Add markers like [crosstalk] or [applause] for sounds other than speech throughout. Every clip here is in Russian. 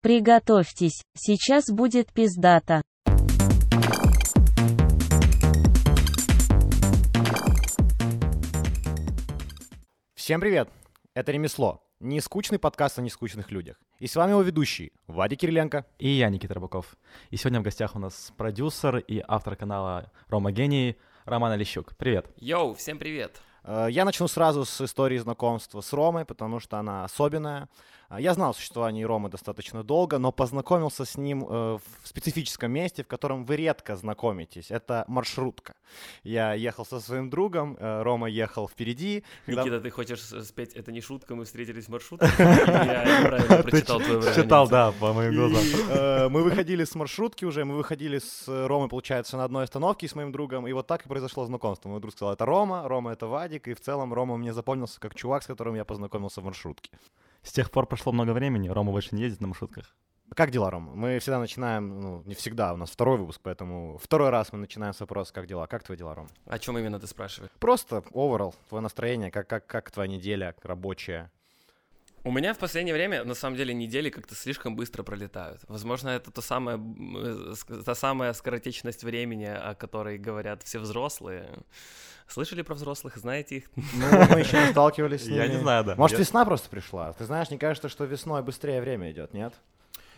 Приготовьтесь, сейчас будет пиздата. Всем привет! Это «Ремесло» — не скучный подкаст о нескучных людях. И с вами его ведущий Вадя Кириленко. И я, Никита Рыбаков. И сегодня в гостях у нас продюсер и автор канала Рома Гений Роман Олещук. Привет. Йоу, всем привет. Э, Я начну сразу с истории знакомства с Ромой, потому что она особенная. А, Я знал о существовании Ромы достаточно долго, но познакомился с ним э, в специфическом месте, в котором вы редко знакомитесь. Это маршрутка. Я ехал со своим другом, э, Рома ехал впереди. Когда- Никита, ты хочешь спеть «Это не шутка, мы встретились в маршруте»? [laughs] Я прочитал твою Читал, да, по моим глазам. э, мы выходили с маршрутки уже, мы выходили с Ромой, получается, на одной остановке с моим другом, и вот так и произошло знакомство. Мой друг сказал, это Рома, Рома это Вадик, и в целом Рома мне запомнился как чувак, с которым я познакомился в маршрутке. С тех пор прошло много времени, Рома больше не ездит на маршрутках. Как дела, Рома? Мы всегда начинаем, ну, не всегда, у нас второй выпуск, поэтому второй раз мы начинаем с вопроса, как дела? Как твои дела, Рома? О чем именно ты спрашиваешь? Просто overall, твое настроение, как, как, как твоя неделя рабочая? У меня в последнее время, на самом деле, недели как-то слишком быстро пролетают. Возможно, это то самое, э, та самая скоротечность времени, о которой говорят все взрослые. Слышали про взрослых? Знаете их? Ну, мы еще [laughs] не сталкивались с ними. Я не знаю, да. Может, Я- весна просто пришла? Ты знаешь, не кажется, что весной быстрее время идет, нет?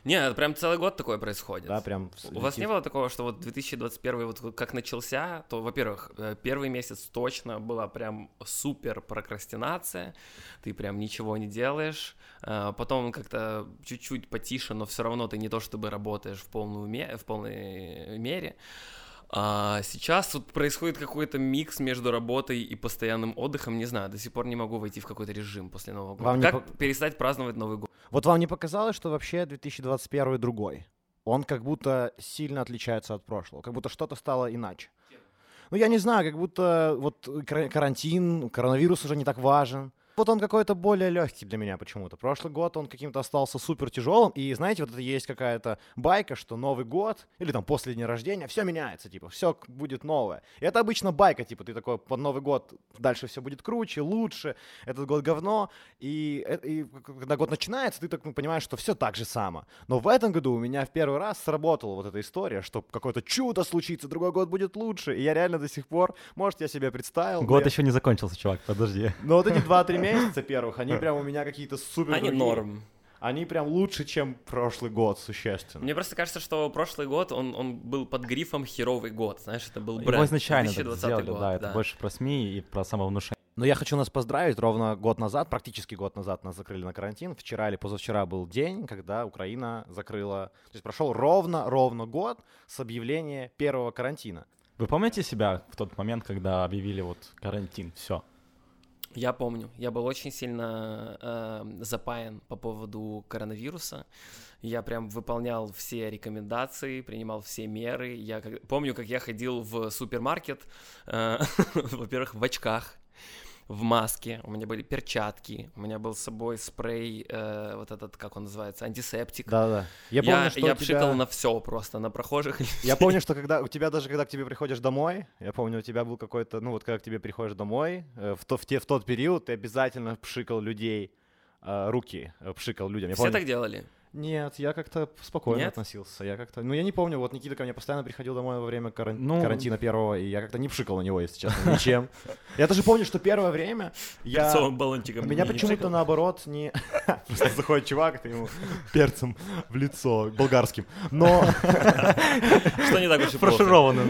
Не, это прям целый год такое происходит. Да, прям У вас летит. не было такого, что вот 2021 вот как начался, то, во-первых, э, первый месяц точно была прям супер прокрастинация, ты прям ничего не делаешь, э, потом как-то чуть-чуть потише, но все равно ты не то чтобы работаешь в, полную ме- в полной мере. А сейчас тут происходит какой-то микс между работой и постоянным отдыхом, не знаю, до сих пор не могу войти в какой-то режим после Нового года. Вам как по- перестать праздновать Новый год? Вот вам не показалось, что вообще 2021 другой? Он как будто сильно отличается от прошлого, как будто что-то стало иначе. Ну, я не знаю, как будто вот кара- карантин, коронавирус уже не так важен. Вот он какой-то более легкий для меня почему-то. Прошлый год он каким-то остался супер тяжелым. И знаете, вот это есть какая-то байка, что Новый год или там после дня рождения все меняется, типа, все будет новое. И это обычно байка, типа, ты такой под Новый год дальше все будет круче, лучше, этот год говно. И, э- и когда год начинается, ты так ну, понимаешь, что все так же само. Но в этом году у меня в первый раз сработала вот эта история, что какое-то чудо случится, другой год будет лучше. И я реально до сих пор, может, я себе представил. Год я- еще не закончился, чувак, подожди. но вот эти 2-3 месяца первых, они прям у меня какие-то супер Они другие. норм. Они прям лучше, чем прошлый год, существенно. Мне просто кажется, что прошлый год, он, он был под грифом «Херовый год», знаешь, это был бренд. Его изначально так 2020 сделали, год, да, это больше про СМИ и про самовнушение. Но я хочу нас поздравить. Ровно год назад, практически год назад нас закрыли на карантин. Вчера или позавчера был день, когда Украина закрыла... То есть прошел ровно-ровно год с объявления первого карантина. Вы помните себя в тот момент, когда объявили вот карантин? Все. Я помню, я был очень сильно э, запаян по поводу коронавируса. Я прям выполнял все рекомендации, принимал все меры. Я как- помню, как я ходил в супермаркет, э, [laughs] во-первых, в очках, в маске, у меня были перчатки, у меня был с собой спрей, э, вот этот, как он называется, антисептик. Да-да. Я Я, помню, что я у тебя- пшикал на все просто, на прохожих. Я помню, что когда у тебя даже когда к тебе приходишь домой, я помню, у тебя был какой-то, ну вот когда к тебе приходишь домой, э, в, то, в, те, в тот период ты обязательно пшикал людей, э, руки пшикал людям. Я Все помню- так делали. Нет, я как-то спокойно Нет? относился. Я как-то, ну я не помню, вот Никита ко мне постоянно приходил домой во время каран- Ну- карантина первого, и я как-то не пшикал на него, если честно, [laughs] ничем. Я даже помню, что первое время я... Перцовым баллончиком. Меня почему-то наоборот не... [laughs] Просто заходит чувак, ты ему [laughs] перцем в лицо, болгарским. Но... Что не так уж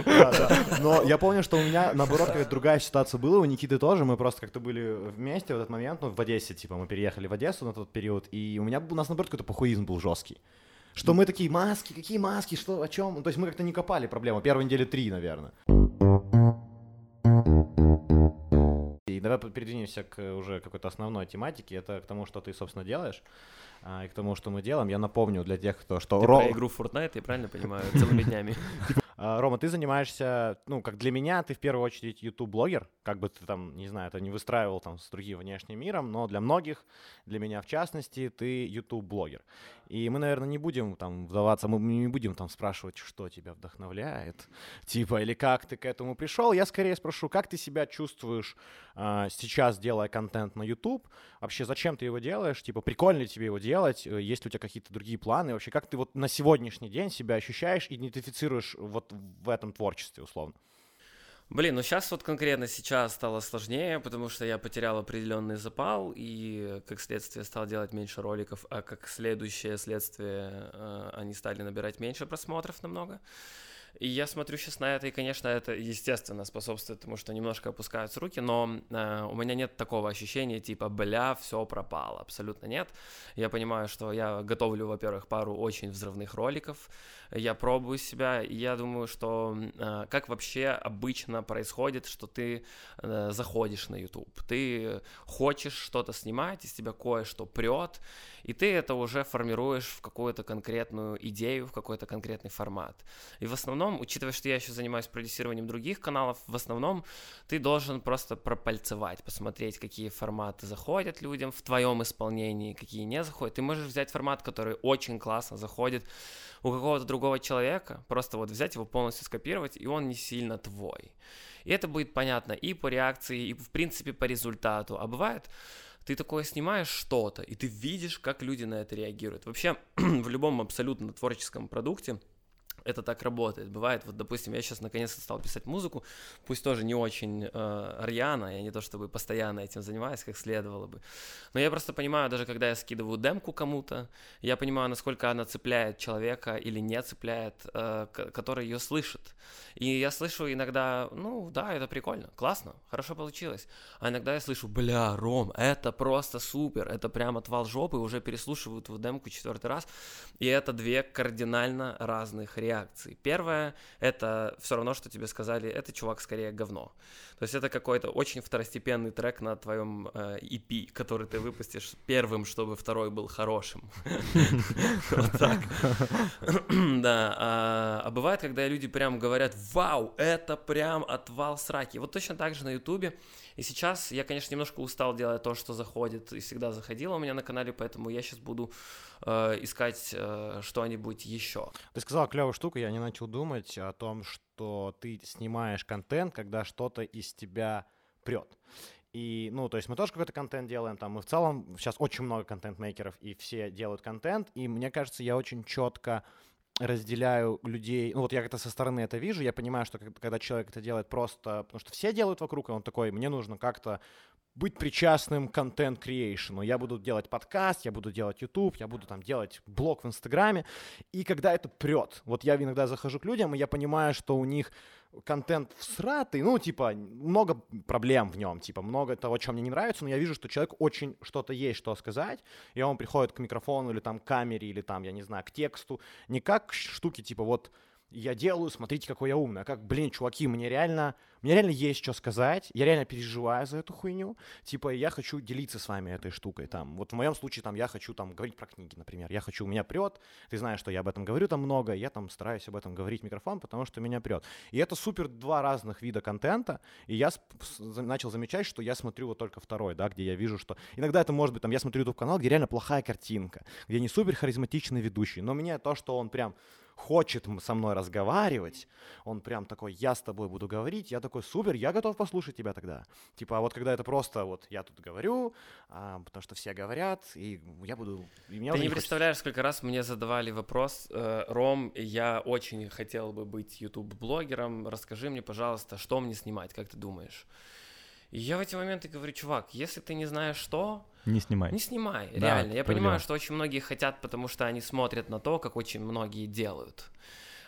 да. Но я помню, что у меня, наоборот, какая-то другая ситуация была, у Никиты тоже, мы просто как-то были вместе в этот момент, ну, в Одессе, типа, мы переехали в Одессу на тот период, и у меня, у нас, наоборот, какой-то похуизм был жесткий. Что мы такие, маски, какие маски, что, о чем? Ну, то есть мы как-то не копали проблему, первые недели три, наверное. И давай передвинемся к уже какой-то основной тематике, это к тому, что ты, собственно, делаешь, а, и к тому, что мы делаем. Я напомню для тех, кто... Что Ты ро- про игру в Fortnite, я правильно понимаю, [laughs] целыми днями. А, Рома, ты занимаешься, ну, как для меня, ты в первую очередь YouTube-блогер, как бы ты там, не знаю, это не выстраивал там с другим внешним миром, но для многих, для меня в частности, ты YouTube-блогер. И мы, наверное, не будем там вдаваться, мы не будем там спрашивать, что тебя вдохновляет, [laughs] типа, или как ты к этому пришел. Я скорее спрошу, как ты себя чувствуешь а, сейчас, делая контент на YouTube? Вообще, зачем ты его делаешь? Типа, прикольно ли тебе его делать? Э, есть ли у тебя какие-то другие планы? Вообще, как ты вот на сегодняшний день себя ощущаешь, идентифицируешь вот в этом творчестве, условно? Блин, ну сейчас вот конкретно сейчас стало сложнее, потому что я потерял определенный запал и, как следствие, стал делать меньше роликов, а как следующее следствие э, они стали набирать меньше просмотров намного. И я смотрю сейчас на это, и, конечно, это, естественно, способствует тому, что немножко опускаются руки, но э, у меня нет такого ощущения, типа, бля, все пропало. Абсолютно нет. Я понимаю, что я готовлю, во-первых, пару очень взрывных роликов, я пробую себя, и я думаю, что э, как вообще обычно происходит, что ты э, заходишь на YouTube, ты хочешь что-то снимать, из тебя кое-что прет, и ты это уже формируешь в какую-то конкретную идею, в какой-то конкретный формат. И в основном, учитывая, что я еще занимаюсь продюсированием других каналов, в основном ты должен просто пропальцевать, посмотреть, какие форматы заходят людям в твоем исполнении, какие не заходят. Ты можешь взять формат, который очень классно заходит у какого-то другого человека, просто вот взять его полностью скопировать, и он не сильно твой. И это будет понятно и по реакции, и в принципе по результату. А бывает, ты такое снимаешь что-то, и ты видишь, как люди на это реагируют. Вообще, [clears throat] в любом абсолютно творческом продукте это так работает. Бывает, вот, допустим, я сейчас наконец-то стал писать музыку, пусть тоже не очень э, рьяно, я не то чтобы постоянно этим занимаюсь, как следовало бы, но я просто понимаю, даже когда я скидываю демку кому-то, я понимаю, насколько она цепляет человека или не цепляет, э, который ее слышит. И я слышу иногда, ну да, это прикольно, классно, хорошо получилось. А иногда я слышу, бля, Ром, это просто супер, это прям отвал жопы, уже переслушивают в демку четвертый раз, и это две кардинально разных реакции реакции. Первое — это все равно, что тебе сказали, это чувак скорее говно. То есть это какой-то очень второстепенный трек на твоем э, EP, который ты выпустишь первым, чтобы второй был хорошим. [laughs] Вот так. [clears throat] Да. А, а бывает, когда люди прям говорят, вау, это прям отвал сраки. Вот точно так же на Ютубе. И сейчас я, конечно, немножко устал делать то, что заходит и всегда заходило у меня на канале, поэтому я сейчас буду э, искать э, что-нибудь еще. Ты сказал клевую штуку, я не начал думать о том, что ты снимаешь контент, когда что-то из тебя прет. И, ну, то есть мы тоже какой-то контент делаем, там, мы в целом, сейчас очень много контент-мейкеров, и все делают контент, и мне кажется, я очень четко разделяю людей, ну вот я как-то со стороны это вижу, я понимаю, что когда человек это делает просто, потому что все делают вокруг, и он такой, мне нужно как-то быть причастным к контент-креейшену. Я буду делать подкаст, я буду делать YouTube, я буду там делать блог в Инстаграме. И когда это прет, вот я иногда захожу к людям, и я понимаю, что у них контент всратый, ну, типа, много проблем в нем, типа, много того, чем мне не нравится, но я вижу, что человек очень что-то есть, что сказать, и он приходит к микрофону или там к камере, или там, я не знаю, к тексту, не как к штуке, типа, вот, я делаю, смотрите, какой я умный. А как, блин, чуваки, мне реально, мне реально есть что сказать, я реально переживаю за эту хуйню. Типа, я хочу делиться с вами этой штукой. Там, вот в моем случае, там, я хочу там говорить про книги, например. Я хочу, у меня прет, ты знаешь, что я об этом говорю там много, я там стараюсь об этом говорить в микрофон, потому что меня прет. И это супер два разных вида контента, и я начал замечать, что я смотрю вот только второй, да, где я вижу, что... Иногда это может быть, там, я смотрю YouTube канал, где реально плохая картинка, где не супер харизматичный ведущий, но мне то, что он прям хочет со мной разговаривать, он прям такой, я с тобой буду говорить, я такой, супер, я готов послушать тебя тогда. Типа, а вот когда это просто вот я тут говорю, а, потому что все говорят, и я буду... И Ты не, не представляешь, сколько раз мне задавали вопрос, э, Ром, я очень хотел бы быть YouTube-блогером, расскажи мне, пожалуйста, что мне снимать, как ты думаешь? И я в эти моменты говорю, чувак, если ты не знаешь что, не снимай. Не снимай, да, реально. Я понимаю, что очень многие хотят, потому что они смотрят на то, как очень многие делают.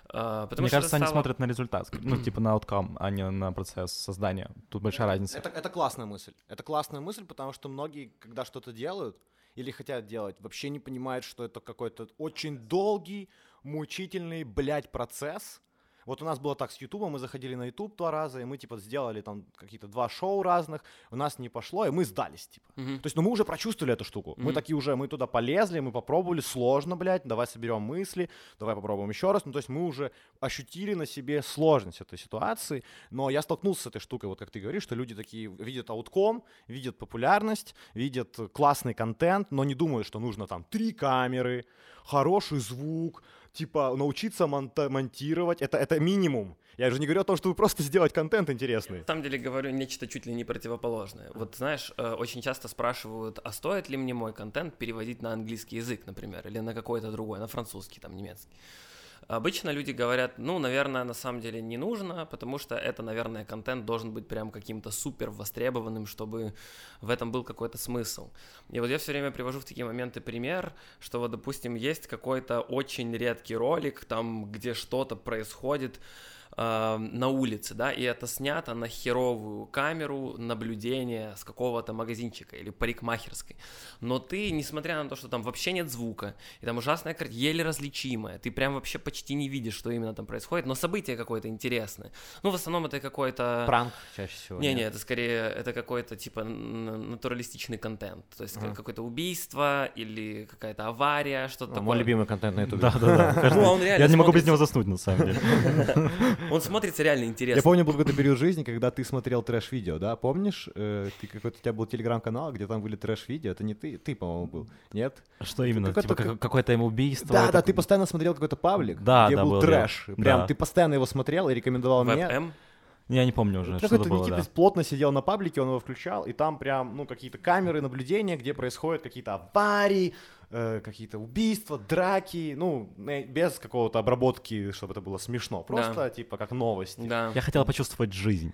Uh, потому Мне что кажется, стало... они смотрят на результат, ну, типа на outcome, а не на процесс создания. Тут большая разница. Это, это классная мысль. Это классная мысль, потому что многие, когда что-то делают или хотят делать, вообще не понимают, что это какой-то очень долгий, мучительный, блядь, процесс, Вот у нас было так с Ютубом, мы заходили на Ютуб два раза, и мы, типа, сделали там какие-то два шоу разных, у нас не пошло, и мы сдались, типа. Мгм. То есть, ну, мы уже прочувствовали эту штуку. Мы Мгм. такие уже, мы туда полезли, мы попробовали, сложно, блядь, давай соберем мысли, давай попробуем еще раз. Ну, то есть мы уже ощутили на себе сложность этой ситуации, но я столкнулся с этой штукой, вот как ты говоришь, что люди такие видят аутком, видят популярность, видят классный контент, но не думают, что нужно там три камеры, хороший звук, типа научиться монта- монтировать, это, это минимум. Я же не говорю о том, чтобы просто сделать контент интересный. На самом деле говорю нечто чуть ли не противоположное. Вот знаешь, э, очень часто спрашивают, а стоит ли мне мой контент переводить на английский язык, например, или на какой-то другой, на французский, там, немецкий. Обычно люди говорят, ну, наверное, на самом деле не нужно, потому что это, наверное, контент должен быть прям каким-то супер востребованным, чтобы в этом был какой-то смысл. И вот я все время привожу в такие моменты пример, что вот, допустим, есть какой-то очень редкий ролик, там, где что-то происходит, э, на улице, да, и это снято на херовую камеру наблюдения с какого-то магазинчика или парикмахерской. Но ты, несмотря на то, что там вообще нет звука, и там ужасная картина, еле различимая, ты прям вообще почти не видишь, что именно там происходит, но событие какое-то интересное. Ну, в основном это какой-то... Пранк чаще всего. Не, нет? не, это скорее это какой-то типа натуралистичный контент, то есть Ага. какое-то убийство или какая-то авария, что-то А, такое. Мой любимый контент на ютубе. Да-да-да. Ну, а он реально Я не могу без него заснуть, на самом деле. [laughs] Он смотрится реально интересно. Я помню был какой-то период жизни, когда ты смотрел трэш-видео, да? Помнишь? Э, ты какой-то у тебя был телеграм-канал, где там были трэш-видео. Это не ты, ты, по-моему, был. Нет? Что именно? какое-то- Типа как- какое-то ему убийство? Да, это- да, ты постоянно смотрел какой-то паблик, Да, где да, был был, трэш. да. Прям Да. ты постоянно его смотрел и рекомендовал мне. Веб-М? Я не помню уже, что это Какой-то было, Никита да. плотно сидел на паблике, он его включал, и там прям, ну, какие-то камеры наблюдения, где происходят какие-то аварии, э, какие-то убийства, драки, ну, не- без какого-то обработки, чтобы это было смешно. Просто, типа, как новости. Да. Я хотел почувствовать жизнь.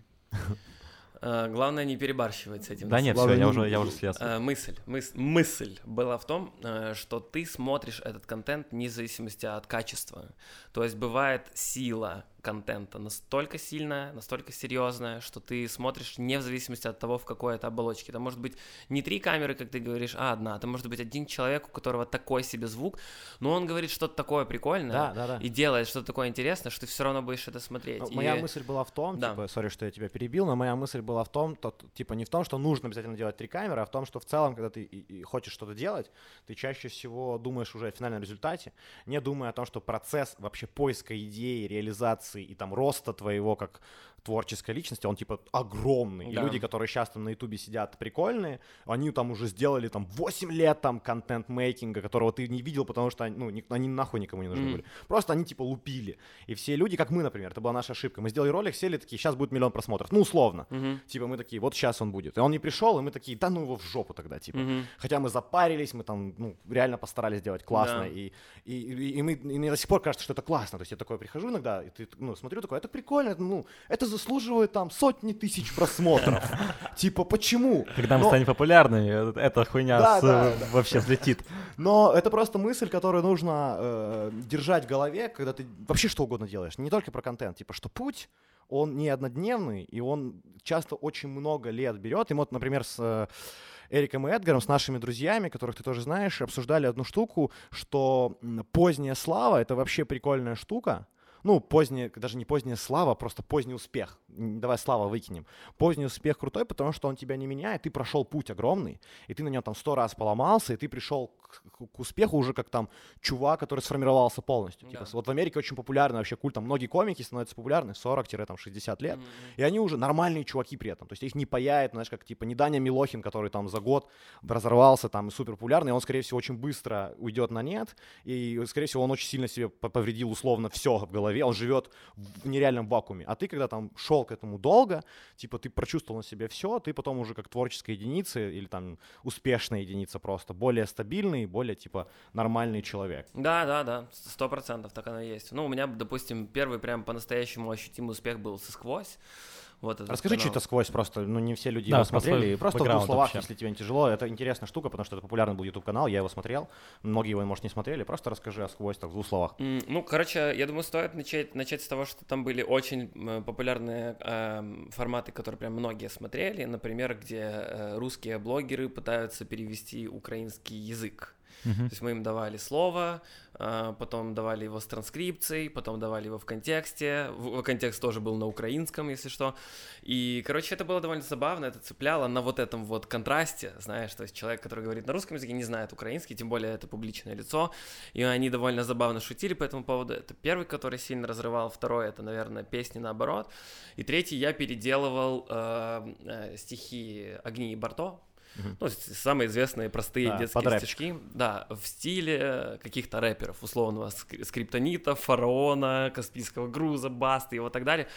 Э, Главное не перебарщивать с этим. Да нет, все, я уже, я уже [laughs] слез. Э, Мысль, мыс- мысль была в том, э, что ты смотришь этот контент вне зависимости от качества. То есть бывает сила контента настолько сильная, настолько серьезная, что ты смотришь не в зависимости от того, в какой это оболочке. Это может быть не три камеры, как ты говоришь, а одна. Это может быть один человек, у которого такой себе звук, но он говорит что-то такое прикольное Да, да, да. и делает что-то такое интересное, что ты все равно будешь это смотреть. Ну, И- Моя мысль была в том, Да. типа, сори, что я тебя перебил, но моя мысль была в том, то, типа, не в том, что нужно обязательно делать три камеры, а в том, что в целом, когда ты и- и хочешь что-то делать, ты чаще всего думаешь уже о финальном результате, не думая о том, что процесс вообще поиска идеи, реализации и там роста твоего как творческой личности, он типа огромный. И Да. люди, которые сейчас там на ютубе сидят прикольные, они там уже сделали там 8 лет там контент-мейкинга, которого ты не видел, потому что ну, ни- они нахуй никому не нужны Мгм. были. Просто они типа лупили. И все люди, как мы, например, это была наша ошибка. Мы сделали ролик, сели такие, сейчас будет миллион просмотров. Ну, условно. Мгм. Типа мы такие, вот сейчас он будет. И он не пришел, и мы такие, да ну его в жопу тогда, типа. Мгм. Хотя мы запарились, мы там, ну, реально постарались сделать классно. Да. И, и, и, и мы, и мне до сих пор кажется, что это классно. То есть я такое прихожу иногда, и ты, ну, смотрю такое, это прикольно, ну, это заслуживает там сотни тысяч просмотров. [laughs] Типа, почему? Когда мы станем популярными, э- эта хуйня да, вообще взлетит. Но это просто мысль, которую нужно э, держать в голове, когда ты вообще что угодно делаешь. Не только про контент. Типа, что путь, он не однодневный, и он часто очень много лет берет. И вот, например, с э, Эриком и Эдгаром, с нашими друзьями, которых ты тоже знаешь, обсуждали одну штуку, что поздняя слава — это вообще прикольная штука. Ну, поздняя, даже не поздняя слава, а просто поздний успех. Давай слава выкинем. Поздний успех крутой, потому что он тебя не меняет, ты прошел путь огромный, и ты на нем там сто раз поломался, и ты пришел к, к- успеху уже как там чувак, который сформировался полностью. Типа, Да. вот в Америке очень популярный вообще культ, там многие комики становятся популярны 40-60 лет, Мгм. и они уже нормальные чуваки при этом. То есть их не паяет, знаешь, как типа не Даня Милохин, который там за год разорвался там и супер популярный, он, скорее всего, очень быстро уйдет на нет, и, скорее всего, он очень сильно себе по- повредил условно все в голове, он живет в нереальном вакууме. А ты, когда там шел к этому долго, типа ты прочувствовал на себе все, ты потом уже как творческая единица или там успешная единица просто, более стабильный, более типа нормальный человек. Да, да, да, сто процентов так оно и есть. Ну, у меня, допустим, первый прям по-настоящему ощутимый успех был со сквозь. Вот Расскажи канал. что-то сквозь просто, ну не все люди Да, его смотрели. Просто в двух словах, вообще. если тебе не тяжело, это интересная штука, потому что это популярный был YouTube канал, я его смотрел, многие его, может, не смотрели, просто расскажи о сквозь так в двух словах. М, Ну, короче, я думаю, стоит начать, начать с того, что там были очень м, популярные эм, форматы, которые прям многие смотрели. Например, где э, русские блогеры пытаются перевести украинский язык. Мгм. То есть мы им давали слово, а, потом давали его с транскрипцией, потом давали его в контексте. В- Контекст тоже был на украинском, если что. И, короче, это было довольно забавно, это цепляло на вот этом вот контрасте, знаешь, то есть человек, который говорит на русском языке, не знает украинский, тем более это публичное лицо, и они довольно забавно шутили по этому поводу. Это первый, который сильно разрывал, второй, это, наверное, песни наоборот, и третий, я переделывал э, э, стихи Огни и Барто, Ну, самые известные простые Да, детские под рэпчик. стишки, да, в стиле каких-то рэперов, условного ск- скриптонита, фараона, Каспийского груза, Басты и вот так далее.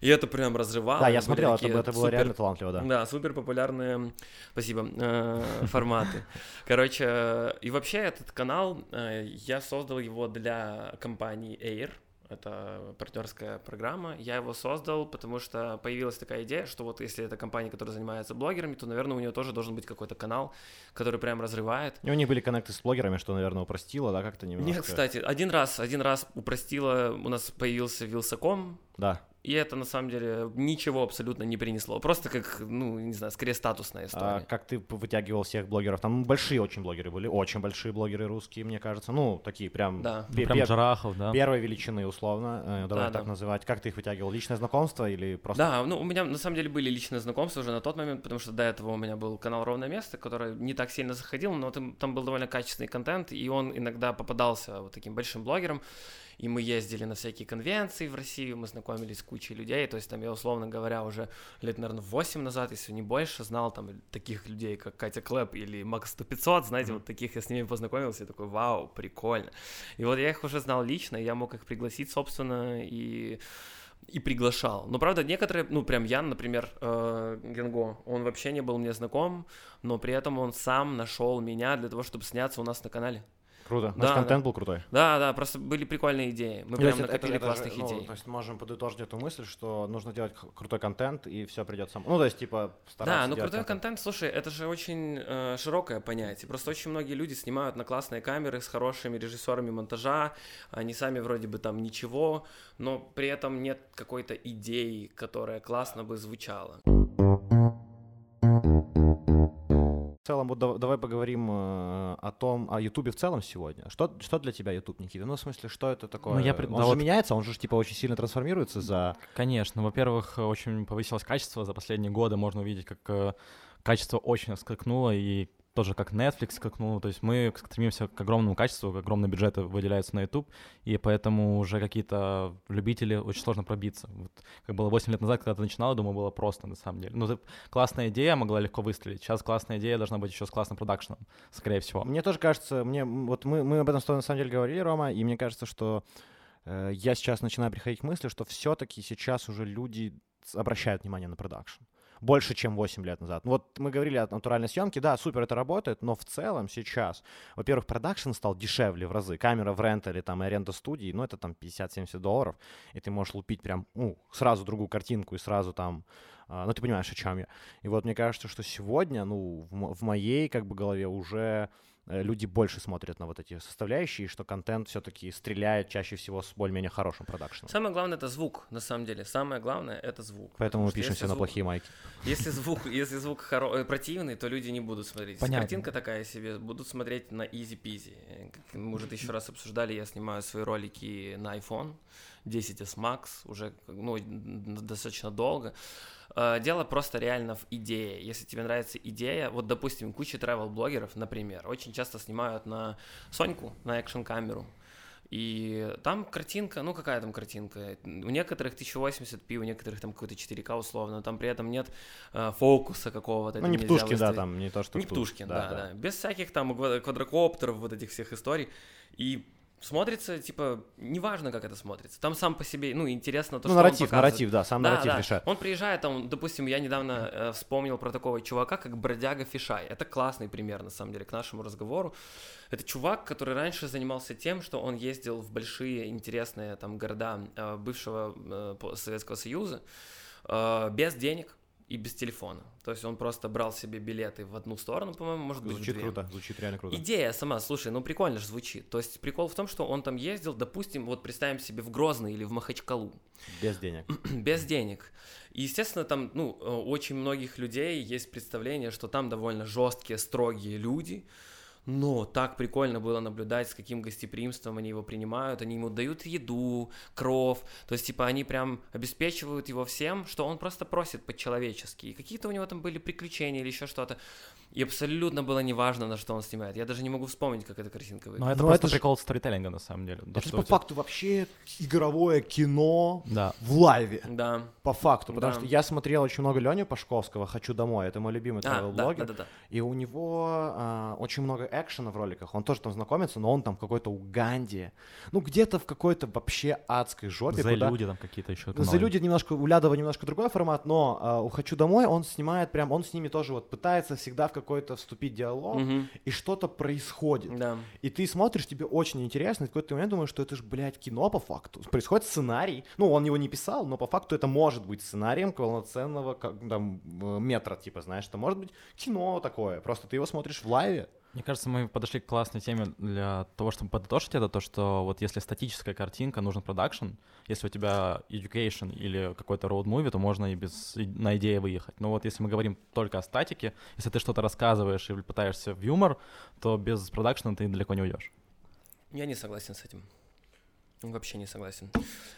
И это прям разрывало. Да, я смотрел, это, это было супер- реально талантливо, да. да, супер популярные, спасибо, э, [laughs] форматы. Короче, э, и вообще этот канал, э, я создал его для компании Air, это партнерская программа. Я его создал, потому что появилась такая идея, что вот если это компания, которая занимается блогерами, то, наверное, у нее тоже должен быть какой-то канал, который прям разрывает. И у них были коннекты с блогерами, что, наверное, упростило, да, как-то немножко. Нет, кстати, один раз, один раз упростило, у нас появился Вилсаком, Да. И это на самом деле ничего абсолютно не принесло. Просто как, ну, не знаю, скорее статусная история. А как ты вытягивал всех блогеров? Там большие очень блогеры были, очень большие блогеры русские, мне кажется. Ну, такие прям, Да. пе- Прям Джарахов, да. первой величины, условно, э, давай Да, так да. называть. Как ты их вытягивал? Личное знакомство или просто... Да, ну у меня на самом деле были личные знакомства уже на тот момент, потому что до этого у меня был канал Ровное место, который не так сильно заходил, но там, там был довольно качественный контент, и он иногда попадался вот таким большим блогером. И мы ездили на всякие конвенции в Россию, мы знакомились с кучей людей. То есть там я, условно говоря, уже лет, наверное, 8 назад, если не больше, знал там таких людей, как Катя Клэп или Макс 100 знаете, вот таких я с ними познакомился, и такой, вау, прикольно. И вот я их уже знал лично, я мог их пригласить, собственно, и и приглашал. Но правда, некоторые, ну прям Ян, например, э, Генго, он вообще не был мне знаком, но при этом он сам нашел меня для того, чтобы сняться у нас на канале. Круто. Значит, Да, контент был крутой. Да, да, просто были прикольные идеи. Мы То прям это- накопили это же, классных ну, идей. То есть можем подытожить эту мысль, что нужно делать крутой контент, и все придет само. Ну, то есть, типа, стараться Да, ну крутой контент, слушай, это же очень э, широкое понятие. Просто очень многие люди снимают на классные камеры с хорошими режиссерами монтажа, они сами вроде бы там ничего, но при этом нет какой-то идеи, которая классно бы звучала. В целом, вот дав- давай поговорим э, о том, о Ютубе в целом сегодня. Что, что для тебя Ютуб, Никита? Ну, в смысле, что это такое? Ну, я пред- Он да же вот- меняется, он же, типа, очень сильно трансформируется за... Конечно, во-первых, очень повысилось качество за последние годы, можно увидеть, как э, качество очень скакнуло, и тоже как Netflix скакнул, то есть мы стремимся к огромному качеству, к огромные бюджеты выделяются на YouTube, и поэтому уже какие-то любители очень сложно пробиться. Вот, как было 8 лет назад, когда ты начинал, думаю, было просто на самом деле. Ну, ты- классная идея могла легко выстрелить, сейчас классная идея должна быть еще с классным продакшеном, скорее всего. Мне тоже кажется, мне вот мы, мы об этом на самом деле говорили, Рома, и мне кажется, что э, я сейчас начинаю приходить к мысли, что все-таки сейчас уже люди обращают внимание на продакшн. Больше, чем 8 лет назад. Вот мы говорили о натуральной съемке, да, супер, это работает, но в целом сейчас, во-первых, продакшн стал дешевле в разы. Камера в рентале, там, и аренда студии, ну, это там 50-70 долларов, и ты можешь лупить прям, ну, сразу другую картинку и сразу там, а, ну, ты понимаешь, о чем я. И вот мне кажется, что сегодня, ну, в, мо- в моей, как бы, голове уже люди больше смотрят на вот эти составляющие, и что контент все-таки стреляет чаще всего с более-менее хорошим продакшеном. Самое главное это звук, на самом деле. Самое главное это звук. Поэтому мы пишемся на звук- плохие майки. [laughs] Если звук, если звук хоро- э, противный, то люди не будут смотреть. Если Понятно. картинка такая себе, будут смотреть на. Э, Как мы уже тысячу раз обсуждали, я снимаю свои ролики на iPhone 10s Max уже ну, достаточно долго. Э, Дело просто реально в идее. Если тебе нравится идея, вот, допустим, куча travel-блогеров, например, очень часто снимают на Соньку, на экшн-камеру. И там картинка, ну какая там картинка? У некоторых 1080p, у некоторых там какой-то 4К условно, там при этом нет э, фокуса какого-то. Ну, не нельзя Птушкин, да, выставить. там, не то, что Не тут. Птушкин, да, да, Без всяких там ква- квадрокоптеров, вот этих всех историй. И смотрится, типа, неважно, как это смотрится. Там сам по себе, ну, интересно то, Ну, что он нарратив, показывает. нарратив, да, сам Да, нарратив да. решает. Он приезжает, там, допустим, я недавно э, вспомнил про такого чувака, как Бродяга Фишай. Это классный пример, на самом деле, к нашему разговору. Это чувак, который раньше занимался тем, что он ездил в большие интересные там города э, бывшего э, Советского Союза э, без денег и без телефона. То есть он просто брал себе билеты в одну сторону, по-моему, может быть, в Звучит круто, звучит реально круто. Идея сама, слушай, ну прикольно же звучит. То есть прикол в том, что он там ездил, допустим, вот представим себе в Грозный или в Махачкалу Без денег. [clears throat] без денег. И, естественно, там, ну, э, у очень многих людей есть представление, что там довольно жесткие, строгие люди, Но так прикольно было наблюдать, с каким гостеприимством они его принимают. Они ему дают еду, кров. То есть, типа, они прям обеспечивают его всем, что он просто просит по-человечески. И какие-то у него там были приключения или еще что-то. И абсолютно было неважно, на что он снимает. Я даже не могу вспомнить, как эта картинка выглядит. Но это Ну, просто это ж- прикол сторителлинга, на самом деле. То, Это же по тебя- факту вообще игровое кино Да. в лайве. Да. По факту. Потому Да. что я смотрел очень много Лени Пашковского «Хочу домой». Это мой любимый А, да, travel-блогер. да, да, да. И у него а, очень много экшена в роликах. Он тоже там знакомится, но он там в какой-то Уганде. Ну, где-то в какой-то вообще адской жопе. За куда- люди там какие-то еще. Ну, За люди немножко, у Лядова немножко другой формат, но а, у «Хочу домой» он снимает прям, он с ними тоже вот пытается всегда в какой-то вступить диалог, Мгм. и что-то происходит. Да. И ты смотришь, тебе очень интересно, и в какой-то момент думаешь, что это же, блядь, кино по факту. Происходит сценарий, ну, он его не писал, но по факту это может быть сценарием полноценного как, там, э, метра, типа, знаешь, это может быть кино такое, просто ты его смотришь в лайве. Мне кажется, мы подошли к классной теме для того, чтобы подытожить это, то, что вот если статическая картинка, нужен продакшн, если у тебя education или какой-то road movie, то можно и без и- на идее выехать. Но вот если мы говорим только о статике, если ты что-то рассказываешь или пытаешься в юмор, то без продакшна ты далеко не уйдешь. Я не согласен с этим. Вообще не согласен.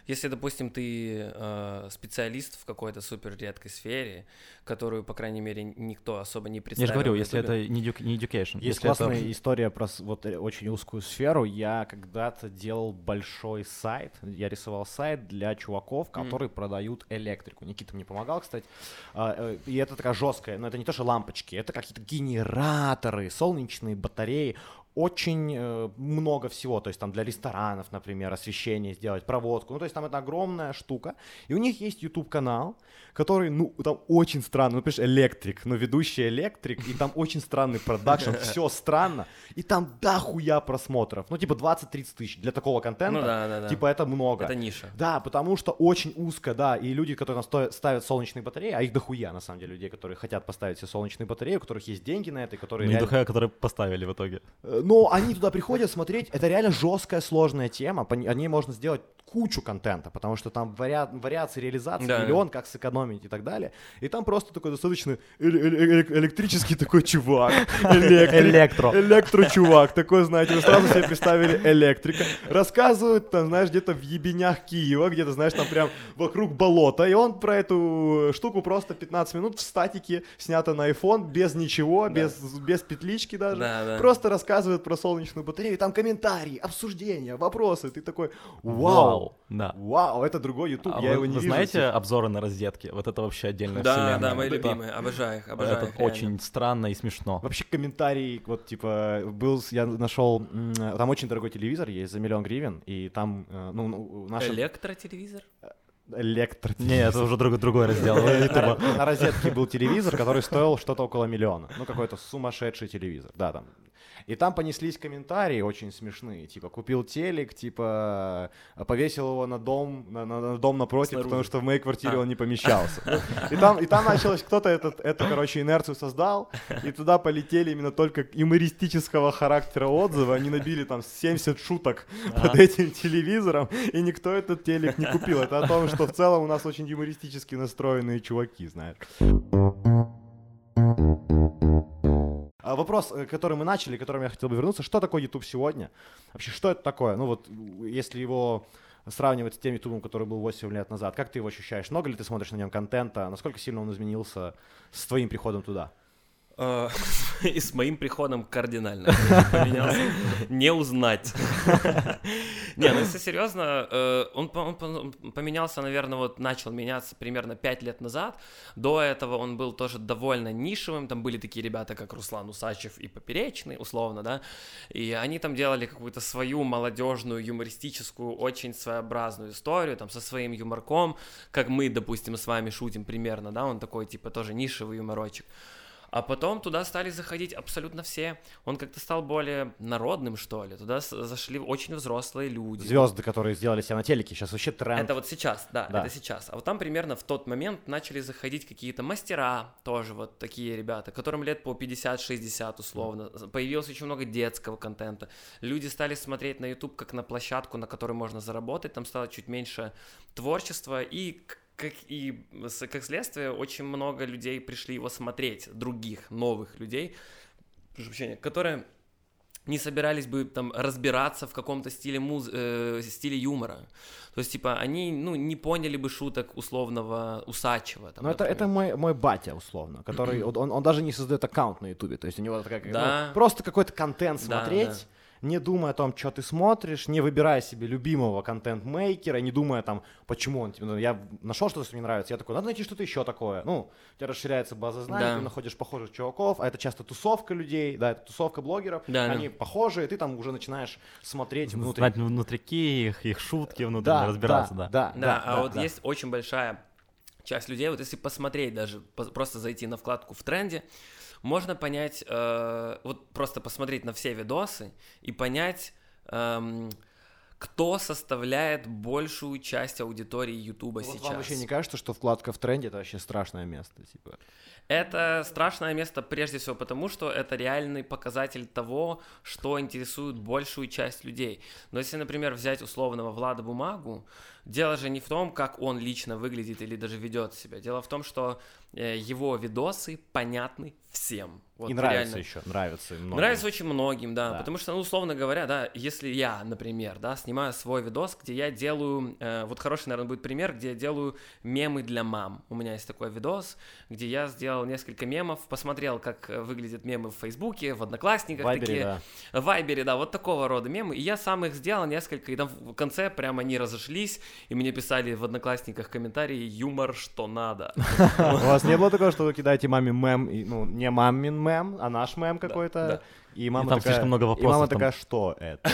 Если, допустим, ты э, специалист в какой-то супер редкой сфере, которую, по крайней мере, никто особо не Я представил. же говорю, если это не, не education. Есть если это- классная история про вот э, очень узкую сферу. Я когда-то делал большой сайт, я рисовал сайт для чуваков, которые продают электрику. Никита мне помогал, кстати. А, э, И это такая жесткая, но это не то, что лампочки, это какие-то генераторы, солнечные батареи. Очень э, много всего, то есть там для ресторанов, например, освещение сделать, проводку. Ну, то есть там это огромная штука. И у них есть YouTube канал, который, ну, там очень странно, ну, понимаешь, электрик, но ведущий электрик, и там очень странный продакшн, [laughs] все странно, и там дохуя просмотров, ну, типа 20-30 тысяч для такого контента, Ну да, да, да. типа это много. Это ниша. Да, потому что очень узко, да, и люди, которые ставят солнечные батареи, а их дохуя, на самом деле, людей, которые хотят поставить себе солнечные батареи, у которых есть деньги на это, и которые Ну, реально- недухая, которые поставили в итоге. Но они туда приходят смотреть, это реально жесткая, сложная тема, о ней можно сделать кучу контента, потому что там вариа- вариации реализации, Да. миллион, как сэкономить и так далее. И там просто такой достаточно эле- эле- эле- электрический такой чувак. [laughs] Электрик. Электро. Электро-чувак. Такой, знаете, вы сразу себе представили электрика. Рассказывают, там, знаешь, где-то в ебенях Киева, где-то, знаешь, там прям вокруг болота. И он про эту штуку просто 15 минут в статике снято на iPhone, без ничего, без, без петлички даже. Да, да. Просто рассказывает про солнечную батарею. и Там комментарии, обсуждения, вопросы. Ты такой, вау. Да. Вау, это другой YouTube, А я вы, его не вы вижу. знаете обзоры на розетки? Вот это вообще отдельная Да, вселенная. да, мои Это- любимые. Обожаю их, обожаю Это их, реально. очень странно и смешно. Вообще комментарий, вот типа, был, я нашел, там очень дорогой телевизор есть за миллион гривен, и там, э, ну, ну наш Электротелевизор? электро Не, это уже друг- другой раздел на, Ютуба. на розетке был телевизор, который стоил что-то около миллиона. Ну, какой-то сумасшедший телевизор, да, там. И там понеслись комментарии очень смешные, типа, купил телек, типа, повесил его на дом, на, на- на дом напротив, Снаружи. потому что в моей квартире А. он не помещался. И там, и там началось, кто-то этот, эту, короче, инерцию создал, и туда полетели именно только юмористического характера отзывы, они набили там 70 шуток под этим телевизором, и никто этот телек не купил. Это о том, что в целом у нас очень юмористически настроенные чуваки, знаешь. А вопрос, э, который мы начали, к которому я хотел бы вернуться, что такое YouTube сегодня? Вообще, что это такое? Ну вот, если его сравнивать с тем YouTube, который был 8 лет назад, как ты его ощущаешь? Много ли ты смотришь на нем контента? Насколько сильно он изменился с твоим приходом туда? Э, [laughs] И с моим приходом кардинально [laughs] поменялся. Не узнать. [laughs] Не, ну если серьезно, э, он по- он по- он поменялся, наверное, вот начал меняться примерно 5 лет назад. До этого он был тоже довольно нишевым. Там были такие ребята, как Руслан Усачев и Поперечный, условно, да. И они там делали какую-то свою молодежную, юмористическую, очень своеобразную историю, там со своим юморком, как мы, допустим, с вами шутим примерно, да, он такой, типа, тоже нишевый юморочек. А потом туда стали заходить абсолютно все. Он как-то стал более народным, что ли. Туда зашли очень взрослые люди. Звезды, которые сделали себя на телеке, сейчас вообще тренд. Это вот сейчас, да, Да. это сейчас. А вот там примерно в тот момент начали заходить какие-то мастера, тоже вот такие ребята, которым лет по 50-60 условно. Появилось очень много детского контента. Люди стали смотреть на YouTube как на площадку, на которой можно заработать. Там стало чуть меньше творчества и как и как следствие очень много людей пришли его смотреть, других новых людей, прошу прощения, которые не собирались бы там разбираться в каком-то стиле, муз... э, стиле юмора. То есть, типа, они, ну, не поняли бы шуток условного Усачева. Там, Ну, это, это мой, мой батя, условно, который, [clears throat] он, он даже не создает аккаунт на Ютубе, то есть у него такая, как, Да. ну, просто какой-то контент Да, смотреть, да. Не думая о том, что ты смотришь, не выбирая себе любимого контент-мейкера, не думая там, почему он тебе, ну, я нашел что-то, что мне нравится, я такой, надо найти что-то еще такое, ну, у тебя расширяется база знаний, Да. ты находишь похожих чуваков, а это часто тусовка людей, да, это тусовка блогеров, Да, да. они похожие, ты там уже начинаешь смотреть внутри. Знать внутрики их, их шутки внутренне, разбираться, да. да, Да, а вот да. есть очень большая часть людей, вот если посмотреть даже, просто зайти на вкладку в тренде, можно понять, э, вот просто посмотреть на все видосы и понять, эм, кто составляет большую часть аудитории Ютуба Вот сейчас. вам вообще не кажется, что вкладка в тренде это вообще страшное место, типа? Это страшное место прежде всего потому, что это реальный показатель того, что интересует большую часть людей. Но если, например, взять условного Влада Бумагу, дело же не в том, как он лично выглядит или даже ведет себя. Дело в том, что э, его видосы понятны всем. Вот и нравится реально. еще, нравится им многим. Нравится очень многим, да, Да. потому что, ну, условно говоря, да, если я, например, да, снимаю свой видос, где я делаю, э, вот хороший, наверное, будет пример, где я делаю мемы для мам. У меня есть такой видос, где я сделал несколько мемов, посмотрел, как выглядят мемы в Фейсбуке, в Одноклассниках, Вайбере, такие, да. в Вайбере, да, вот такого рода мемы, и я сам их сделал несколько, и там в конце прямо они разошлись, и мне писали в Одноклассниках комментарии «юмор, что надо». У вас не было такого, что вы кидаете маме мем, ну, не мамин мем, а наш мем какой-то. И мама там такая, слишком много и вопросов, мама там. такая, что это?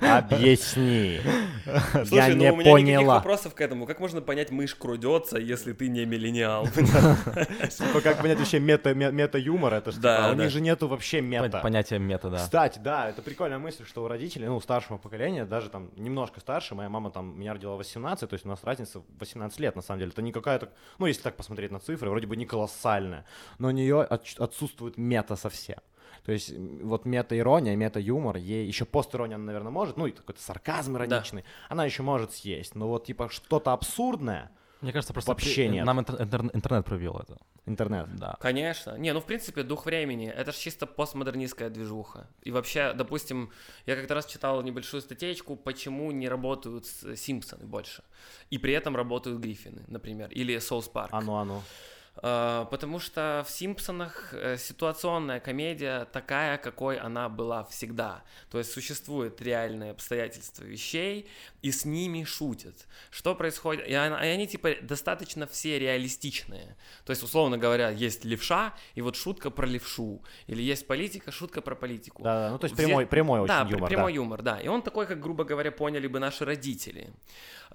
Объясни. [laughs] Я Слушай, не ну у меня никаких поняла. вопросов к этому. Как можно понять, мышь крудется, если ты не миллениал? [laughs] Типа, как понять вообще мета, ме- мета-юмор, это же, Да, типа, у да. них же нету вообще мета. Понятие метода. Кстати, да, это прикольная мысль, что у родителей, ну, старшего поколения, даже там немножко старше, моя мама там меня родила в 18, то есть у нас разница в 18 лет, на самом деле. Это не какая-то, ну, если так посмотреть на цифры, вроде бы не колоссальная, но у нее от- отсутствует мета совсем. То есть вот мета-ирония, мета-юмор, ей еще пост-ирония она, наверное, может, ну, и какой-то сарказм ироничный, она еще может съесть, но вот типа что-то абсурдное, Мне кажется, просто Вообще нет. нам интер- интер- интернет провел это. интернет. Да. Конечно. Не, ну в принципе, дух времени. Это же чисто постмодернистская движуха. И вообще, допустим, я как-то раз читал небольшую статейку, почему не работают с- Симпсоны больше. И при этом работают Гриффины, например, или Соус Парк. А ну, а ну. А, Потому что в Симпсонах э, ситуационная комедия такая, какой она была всегда. То есть существуют реальные обстоятельства вещей, и с ними шутят. Что происходит? И, они типа достаточно все реалистичные. То есть, условно говоря, есть левша, и вот шутка про левшу. Или есть политика, шутка про политику. Да, да, ну то есть прямой, прямой очень да, юмор, прямой да. юмор, да. И он такой, как, грубо говоря, поняли бы наши родители.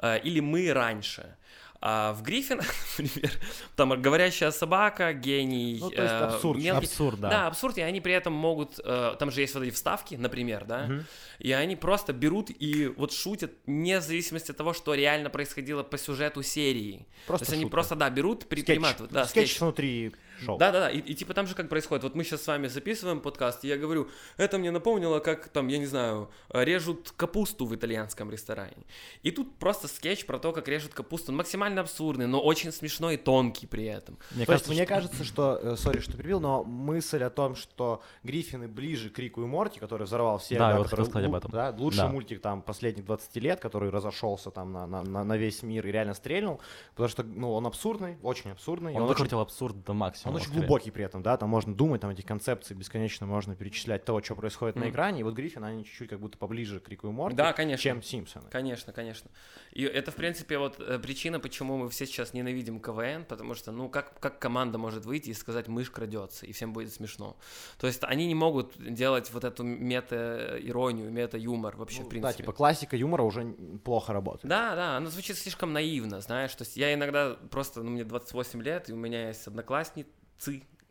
Э, Или мы раньше. А в Гриффин, [laughs] например, там говорящая собака, гений, Ну, то есть э, абсурд, мелкий- Абсурд, да. Да, абсурд, и они при этом могут, э, там же есть вот эти вставки, например, да, Мгм. и они просто берут и вот шутят, не в зависимости от того, что реально происходило по сюжету серии. Просто То есть они шутка. просто, да, берут, приматывают, да, скетч, скетч. внутри шоу. Да, да, да. И, и типа там же как происходит. Вот мы сейчас с вами записываем подкаст, и я говорю, это мне напомнило, как там, я не знаю, режут капусту в итальянском ресторане. И тут просто скетч про то, как режут капусту. Он максимально абсурдный, но очень смешной и тонкий при этом. Мне То есть кажется, мне что- кажется, что, э, сори, что перебил, но мысль о том, что Гриффины ближе к Рику и Морти, который взорвал все, Да, вот который хотел сказать об этом. да, лучший Да. мультик там последних 20 лет, который разошелся там на, на, на- на весь мир и реально стрельнул, потому что, ну, он абсурдный, очень абсурдный, Он он, очень, выкрутил абсурд до максимума. Он очень глубокий при этом, да, там можно думать, там эти концепции бесконечно можно перечислять того, что происходит на Мгм. экране, и вот Гриффины, они чуть-чуть как будто поближе к Рику и Морти, Да, конечно. чем Симпсоны. Конечно, конечно. И это, в принципе, вот э, причина, почему мы все сейчас ненавидим КВН, потому что, ну, как, как команда может выйти и сказать «мышь крадется», и всем будет смешно. То есть они не могут делать вот эту мета-иронию, мета-юмор вообще, Ну, в принципе. Да, типа классика юмора уже плохо работает. Да, да, оно звучит слишком наивно, знаешь, то есть я иногда просто, ну, мне 28 лет, и у меня есть одноклассницы,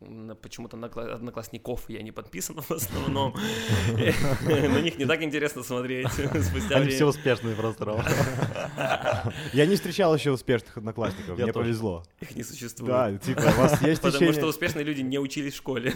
на- почему-то однокла- одноклассников я не подписан в основном, [laughs] на них не так интересно смотреть [laughs] спустя Они все успешные просто. [laughs] Я не встречал еще успешных одноклассников, мне повезло. Их не существует. Да, типа, у вас есть Потому что успешные люди не учились в школе.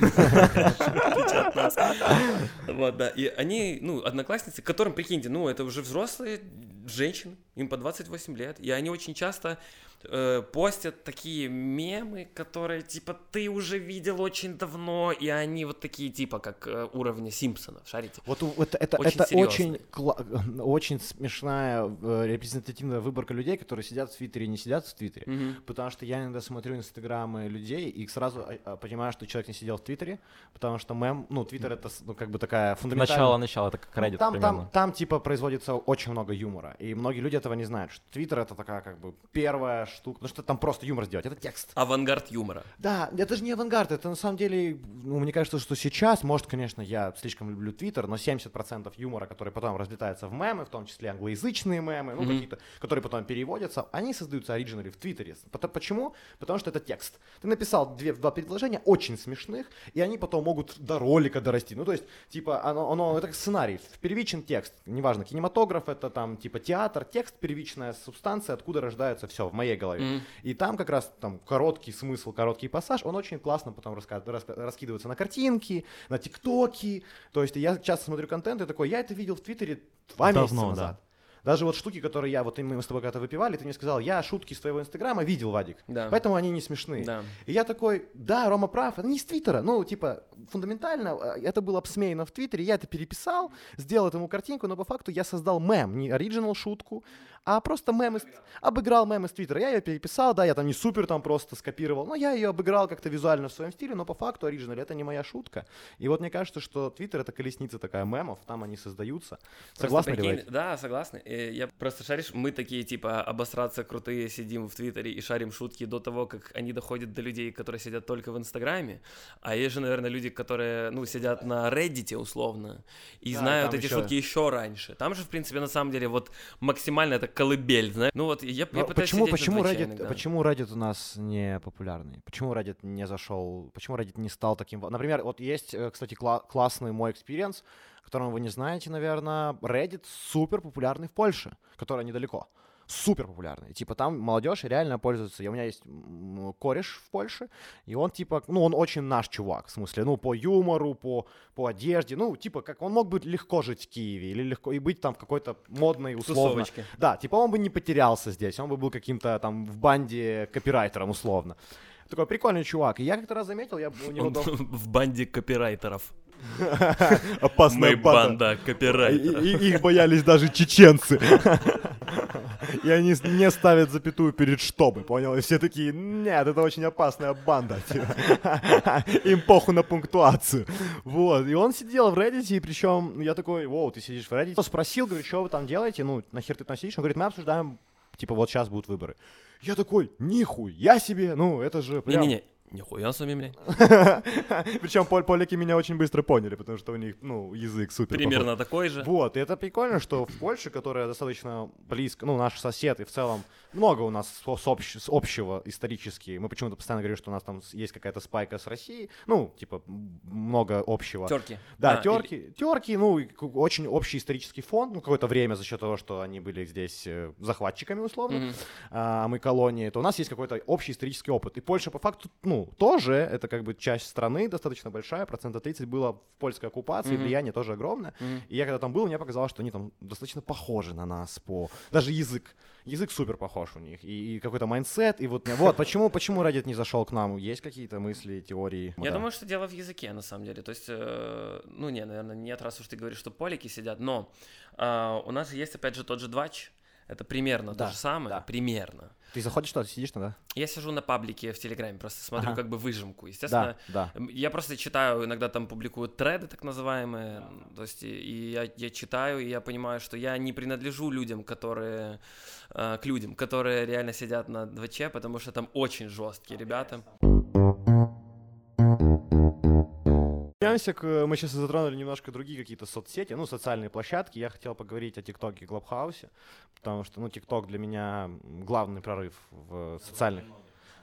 Вот, да. И они, ну, одноклассницы, которым, прикиньте, ну, это уже взрослые женщины, им по 28 лет, и они очень часто э, постят такие мемы, которые, типа, ты уже видел очень давно, и они вот такие, типа, как э, уровня Симпсонов, шарите? Вот, вот это, Очень это серьезно. очень, кла- [laughs] очень смешная э, репрезентативная выборка людей, которые сидят в Твиттере и не сидят в Твиттере. Мгм. Потому что я иногда смотрю инстаграмы людей и сразу а, а, понимаю, что человек не сидел в Твиттере, потому что мем, ну, Твиттер это ну, как бы такая фундаментальная... Начало, начало, это как Ну, Reddit там, примерно. там, там, типа, производится очень много юмора. И многие люди этого не знают, что Твиттер это такая, как бы, первая штука. Потому что там просто юмор сделать. Это текст. Авангард юмора. Да, это же не авангард, это на самом деле, ну, мне кажется, что сейчас, может, конечно, я слишком люблю Твиттер, но 70% юмора, который потом разлетается в мемы, в том числе англоязычные мемы, ну, Мгм. какие-то, которые потом переводятся, они создаются оригинали в Твиттере. Почему? Потому что это текст. Ты написал две, два предложения очень смешных, и они потом могут до ролика дорасти. Ну, то есть, типа, оно, оно это как сценарий, первичен текст, неважно, кинематограф, это там, типа, театр, текст, первичная субстанция, откуда рождается все в моей голове. Мгм. И там как раз там короткий смысл, короткий пассаж, он очень классно потом раска- раска- раскидывается на картинки, на тиктоки. То есть я часто смотрю контент и такой, я это видел в Твиттере два Давно, месяца да. назад. Даже вот штуки, которые я, вот мы с тобой когда-то выпивали, ты мне сказал, я шутки с твоего инстаграма видел, Вадик, Да. поэтому они не смешные. Да. И я такой, да, Рома прав, это не с Твиттера. Ну, типа, фундаментально, э, это было обсмеяно в Твиттере, я это переписал, сделал этому картинку, но по факту я создал мем, не оригинал шутку, а просто мем, из- обыграл мем из Твиттера. Я ее переписал, да, я там не супер там просто скопировал, но я ее обыграл как-то визуально в своем стиле, но по факту оригинал, это не моя шутка. И вот мне кажется, что Твиттер это колесница такая мемов, там они создаются. Просто Согласны ли вы? Да, согласны. Я просто шаришь, мы такие типа обосраться крутые сидим в Твиттере и шарим шутки до того, как они доходят до людей, которые сидят только в Инстаграме. А есть же, наверное, люди, которые, ну, сидят на Reddit условно и Да, знают эти ещё- шутки еще раньше. Там же, в принципе, на самом деле, вот максимально это колыбель, знаешь. Ну вот я, я пытаюсь почему, почему, Reddit, иногда. почему Reddit у нас не популярный? Почему Reddit не зашел? Почему Reddit не стал таким? Например, вот есть, э, кстати, кла- классный мой experience, которого вы не знаете, наверное. Reddit супер популярный в Польше, который недалеко. Супер популярный. Типа там молодежь реально пользуется. И у меня есть кореш в Польше, и он типа, ну он очень наш чувак, в смысле, ну по юмору, по, по одежде, ну типа как он мог бы легко жить в Киеве или легко и быть там в какой-то модной условно Тусовочке. да, типа он бы не потерялся здесь, он бы был каким-то там в банде копирайтером условно. Такой прикольный чувак. И я как-то раз заметил, я у него Он дома... [laughs] в банде копирайтеров. [laughs] Опасная Мы банда копирайтеров. Их боялись даже чеченцы. И они не ставят запятую перед чтобы, понял? И все такие, нет, это очень опасная банда. [laughs] Им похуй на пунктуацию. Вот. И он сидел в Reddit, и причем я такой, воу, ты сидишь в Reddit. Спросил, говорю, что вы там делаете? Ну, нахер ты там сидишь? Он говорит, мы обсуждаем, типа, вот сейчас будут выборы. Я такой, нихуя себе, ну, это же прям... Не-не-не, нихуя себе, блядь. [laughs] Причем пол- поляки меня очень быстро поняли, потому что у них, ну, язык супер. Примерно такой же. Вот, и это прикольно, что в Польше, которая достаточно близко, ну, наш сосед, и в целом много у нас с, общ- с общего исторически. Мы почему-то постоянно говорим, что у нас там есть какая-то спайка с Россией. Ну, типа, много общего. Терки. Да, А, или- терки, терки, ну, очень общий исторический фон, ну, какое-то время за счет того, что они были здесь э, захватчиками, условно, Мгм. а мы колонии, то у нас есть какой-то общий исторический опыт. И Польша, по факту, ну, тоже, это как бы часть страны достаточно большая, процента 30 было в польской оккупации, Мгм. влияние тоже огромное. Мгм. И я когда там был, мне показалось, что они там достаточно похожи на нас по... Даже язык. Язык супер похож у них. И, и какой-то mindset. И вот, вот почему, почему Reddit не зашел к нам? Есть какие-то мысли, теории? Я Да. думаю, что дело в языке, на самом деле. То есть, э, ну, не, наверное, нет, раз уж ты говоришь, что поляки сидят, но а, у нас есть, опять же, тот же двач. Это примерно Да, то же самое, да. примерно. Ты заходишь что, сидишь там, да? Я сижу на паблике в Телеграме, просто смотрю Ага. как бы выжимку. Естественно, Да, да. я просто читаю, иногда там публикуют треды, так называемые, то есть, и я, я читаю, и я понимаю, что я не принадлежу людям, которые, э, к людям, которые реально сидят на дваче, потому что там очень жесткие ребята. Вернемся к... Мы сейчас затронули немножко другие какие-то соцсети, ну, социальные площадки. Я хотел поговорить о ТикТоке и Клабхаусе, потому что, ну, ТикТок для меня главный прорыв в социальных...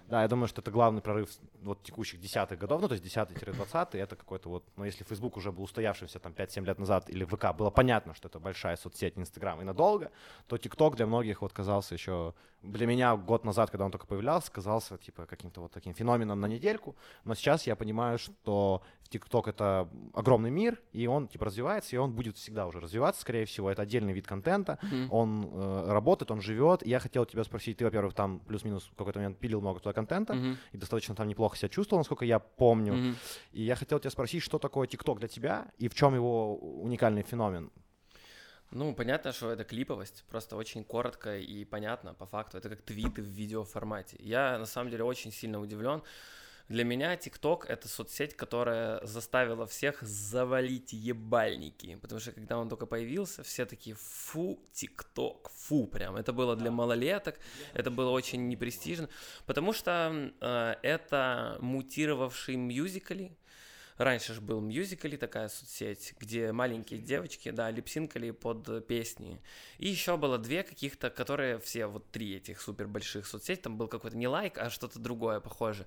Да, я думаю, что это главный прорыв вот текущих десятых годов, ну, то есть 10-20, это какой-то вот, ну, если Facebook уже был устоявшимся там 5-7 лет назад, или ВК, было понятно, что это большая соцсеть Инстаграм и надолго, то ТикТок для многих вот казался еще, для меня год назад, когда он только появлялся, казался типа каким-то вот таким феноменом на недельку, но сейчас я понимаю, что ТикТок это огромный мир, и он типа развивается, и он будет всегда уже развиваться, скорее всего, это отдельный вид контента, Мгм. он э, работает, он живет, я хотел тебя спросить, ты, во-первых, там плюс-минус в какой-то момент пилил много туда контента, Мгм. и достаточно там неплохо себя чувствовал, насколько я помню. Мгм. И я хотел тебя спросить, что такое ТикТок для тебя и в чем его уникальный феномен? Ну, понятно, что это клиповость, просто очень коротко и понятно, по факту. Это как твиты в видеоформате. Я, на самом деле, очень сильно удивлен. Для меня ТикТок — это соцсеть, которая заставила всех завалить ебальники. Потому что, когда он только появился, все такие, фу, ТикТок, фу, прям. Это было для малолеток, это было очень непрестижно. Потому что э, это мутировавший мюзикли, Раньше же был мюзикали такая соцсеть, где маленькие девочки, да, липсинкали под песни. И еще было две каких-то, которые все, вот три этих супер больших соцсети, там был какой-то не лайк, а что-то другое похоже.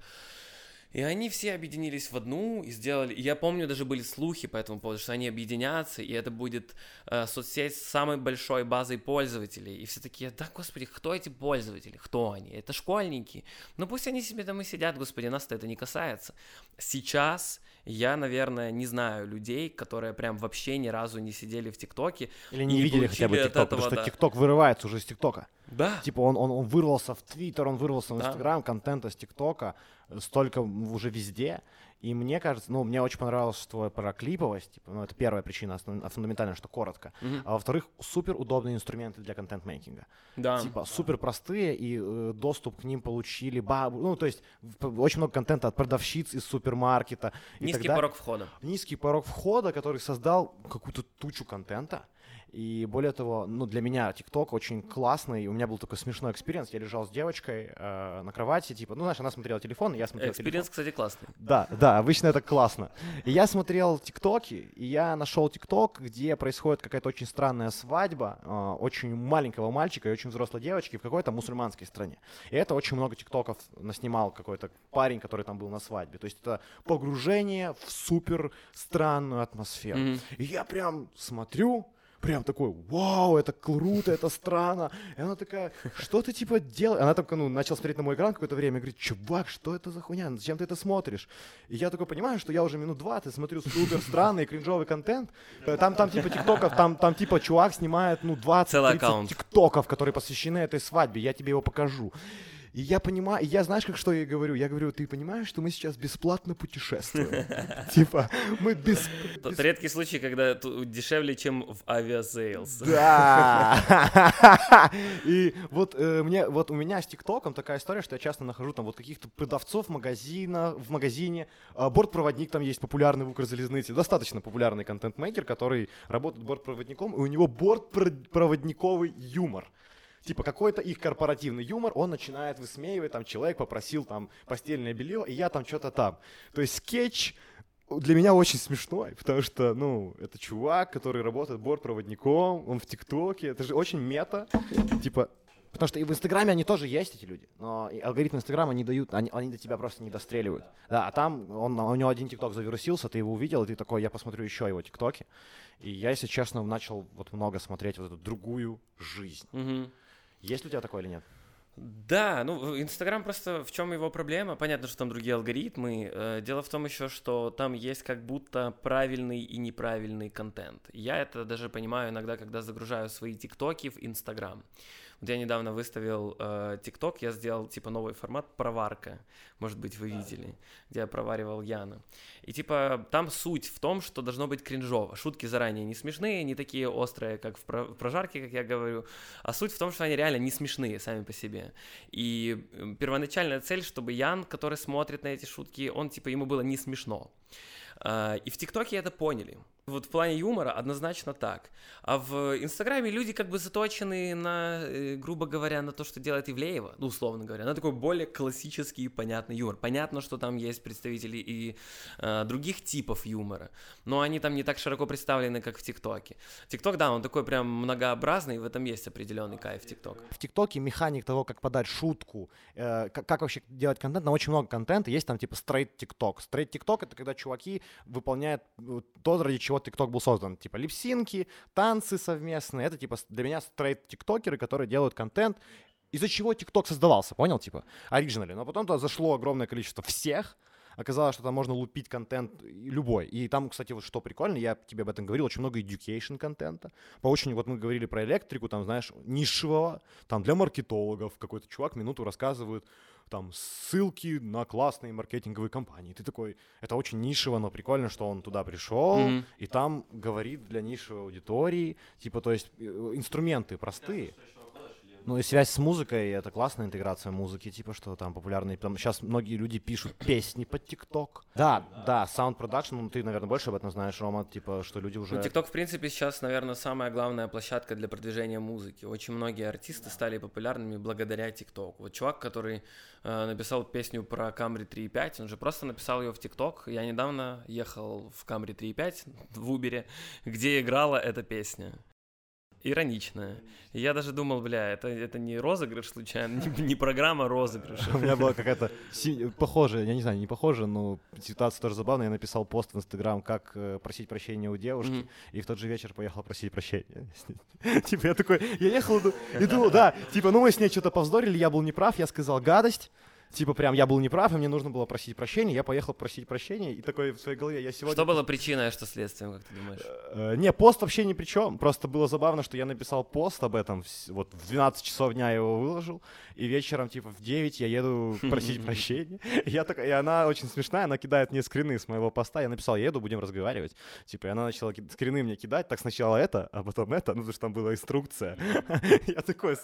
И они все объединились в одну и сделали... Я помню, даже были слухи по этому поводу, что они объединятся, и это будет э, соцсеть с самой большой базой пользователей. И все такие, да, господи, кто эти пользователи? Кто они? Это школьники. Ну пусть они себе там и сидят, господи, нас-то это не касается. Сейчас я, наверное, не знаю людей, которые прям вообще ни разу не сидели в ТикТоке. Или не, Не видели хотя бы ТикТок, потому что да. ТикТок вырывается уже из ТикТока. Да. Типа он, он, он вырвался в Твиттер, он вырвался в Да. Инстаграм, контента с ТикТока, э, столько уже везде. И мне кажется, ну, мне очень понравилось твое про клиповость, типа, ну, это первая причина, основ- фундаментально, что коротко. Мгм. А во-вторых, супер удобные инструменты для content making. Да. Типа супер простые, и э, доступ к ним получили бабу. Ну, то есть очень много контента от продавщиц из супермаркета. Низкий порог входа. Низкий порог входа, который создал какую-то тучу контента. И более того, ну, для меня TikTok очень классный. У меня был такой смешной experience. Я лежал с девочкой э, на кровати, типа, ну, знаешь, она смотрела телефон, и я смотрел. Experience, кстати, классный. Да, да, обычно это классно. И я смотрел ТикТоки, и я нашел ТикТок, где происходит какая-то очень странная свадьба э, очень маленького мальчика и очень взрослой девочки в какой-то мусульманской стране. И это очень много ТикТоков наснимал какой-то парень, который там был на свадьбе. То есть это погружение в супер странную атмосферу. Мгм. И я прям смотрю, прям такой, вау, это круто, это странно. И она такая, что ты типа делаешь? Она только, ну, начала смотреть на мой экран какое-то время и говорит, чувак, что это за хуйня? Зачем ты это смотришь? И я такой понимаю, что я уже минут 20 смотрю супер странный кринжовый контент. Э, Там, там типа тиктоков, там, там типа чувак снимает, ну, 20 Целый 30 аккаунт. тиктоков, которые посвящены этой свадьбе. Я тебе его покажу. И я понимаю, и я знаешь, как что я говорю? Я говорю, ты понимаешь, что мы сейчас бесплатно путешествуем? [laughs] Типа, мы без... Тот редкий случай, когда дешевле, чем в авиасейлс. Да. [laughs] И вот э, мне, вот у меня с ТикТоком такая история, что я часто нахожу там вот каких-то продавцов магазина, в магазине. А, Бортпроводник там есть популярный в Укрзалезнице, достаточно популярный content maker, который работает бортпроводником, и у него бортпроводниковый юмор. Типа какой-то их корпоративный юмор, он начинает высмеивать, там человек попросил там постельное белье, и я там что-то там. То есть скетч для меня очень смешной, потому что, ну, это чувак, который работает бортпроводником, он в ТикТоке, это же очень мета, типа, потому что и в Инстаграме они тоже есть, эти люди, но алгоритмы Инстаграма не дают, они, они до тебя просто не достреливают. Да, а там он, у него один ТикТок завирусился, ты его увидел, и ты такой, я посмотрю еще его ТикТоки. И я, если честно, начал вот много смотреть вот эту другую жизнь. Мгм. Есть у тебя такое или нет? Да, ну Инстаграм просто в чем его проблема? Понятно, что там другие алгоритмы. Э, Дело в том еще, что там есть как будто правильный и неправильный контент. Я это даже понимаю иногда, когда загружаю свои тиктоки в Инстаграм. Вот я недавно выставил э, ТикТок, я сделал типа новый формат проварка, может быть вы видели, где я проваривал Яна. И типа там суть в том, что должно быть кринжово. Шутки заранее не смешные, не такие острые, как в про- в прожарке, как я говорю, а суть в том, что они реально не смешные сами по себе. И э, первоначальная цель, чтобы Ян, который смотрит на эти шутки, он типа ему было не смешно. А, и в ТикТоке это поняли. Вот в плане юмора однозначно так. А в Инстаграме люди как бы заточены на, э, грубо говоря, на то, что делает Ивлеева, ну, условно говоря, на такой более классический и понятный юмор. Понятно, что там есть представители и э, других типов юмора, но они там не так широко представлены, как в ТикТоке. ТикТок, да, он такой прям многообразный, и в этом есть определенный кайф ТикТок. В ТикТоке механик того, как подать шутку, э, как, как вообще делать контент, на очень много контента. Есть там типа straight TikTok. Straight TikTok — это когда чуваки выполняют э, то, ради чего ТикТок был создан. Типа lip sync и, танцы совместные. Это типа для меня стрейт тиктокеры, которые делают контент, из-за чего ТикТок создавался, понял, типа, оригинали. Но потом туда зашло огромное количество всех, оказалось, что там можно лупить контент любой. И там, кстати, вот что прикольно, я тебе об этом говорил, очень много education контента. По очень, вот мы говорили про электрику, там, знаешь, нишевого, там для маркетологов какой-то чувак минуту рассказывает, там ссылки на классные маркетинговые компании. Ты такой, это очень нишево, но прикольно, что он туда пришел Мгм. и там говорит для нишевой аудитории, типа, то есть э, инструменты простые. Ну и связь с музыкой, это классная интеграция музыки, типа, что там популярные, там сейчас многие люди пишут песни под ТикТок. Да, да, sound production, ну ты, наверное, больше об этом знаешь, Рома, типа, что люди уже... Ну, ТикТок, в принципе, сейчас, наверное, самая главная площадка для продвижения музыки. Очень многие артисты стали популярными благодаря ТикТоку. Вот чувак, который э, написал песню про Camry 3.5, он же просто написал ее в ТикТок. Я недавно ехал в Camry 3.5 в Убере, где играла эта песня. Ироничная. Я даже думал, бля, это, это не розыгрыш случайно, [laughs] не, не программа розыгрыша. У меня была [laughs] какая-то похожая, я не знаю, не похожая, но ситуация тоже забавная. Я написал пост в Инстаграм, как э, просить прощения у девушки, и в тот же вечер поехал просить прощения. [laughs] Типа я такой, я ехал и думал, да, типа, ну мы с ней что-то повздорили, я был неправ, я сказал гадость, типа прям я был неправ, и мне нужно было просить прощения, я поехал просить прощения, и такой в своей голове, я сегодня... Что было причиной, а что следствием, как ты думаешь? Э, Не, пост вообще ни при чем. Просто было забавно, что я написал пост об этом. Вот в 12 часов дня я его выложил. И вечером, типа, в 9 я еду [laughs] просить прощения. [laughs] Я такая, и она очень смешная, она кидает мне скрины с моего поста. Я написал, я еду, будем разговаривать. Типа, и она начала скрины мне кидать. Так сначала это, а потом это, ну, потому что там была инструкция. [laughs] Я такой,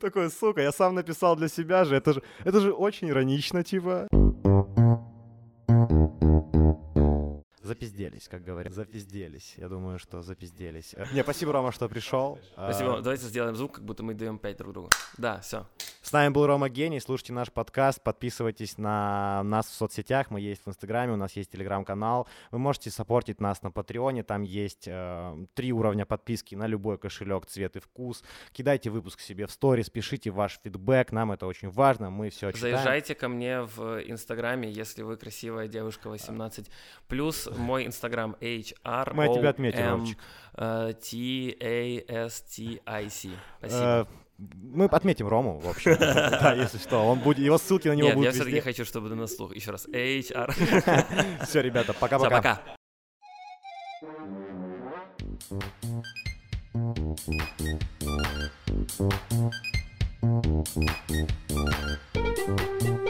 такой, сука, я сам написал для себя же. Это же, это же очень иронично, типа. Запизделись, как говорят. Запизделись. Я думаю, что запизделись. Не, спасибо, Рома, что пришел. Спасибо. Э, Давайте сделаем звук, как будто мы даем 5 друг другу. Да, все. С нами был Рома Гений. Слушайте наш подкаст, подписывайтесь на нас в соцсетях. Мы есть в Инстаграме, у нас есть Телеграм-канал. Вы можете саппортить нас на Патреоне. Там есть э, три уровня подписки на любой кошелек, цвет и вкус. Кидайте выпуск себе в сторис, пишите ваш фидбэк. Нам это очень важно. Мы все читаем. Заезжайте ко мне в Инстаграме, если вы красивая девушка 18. Плюс мой Инстаграм HR. Мы тебя отметим, Ромчик. T A S T I C. Спасибо. Мы отметим Рому, в общем. [laughs] Да, если что. Он будет, его ссылки на него Нет, я будут все-таки хочу, чтобы на слух. Еще раз. HR. [laughs] Все, ребята, пока-пока. пока. Thank you.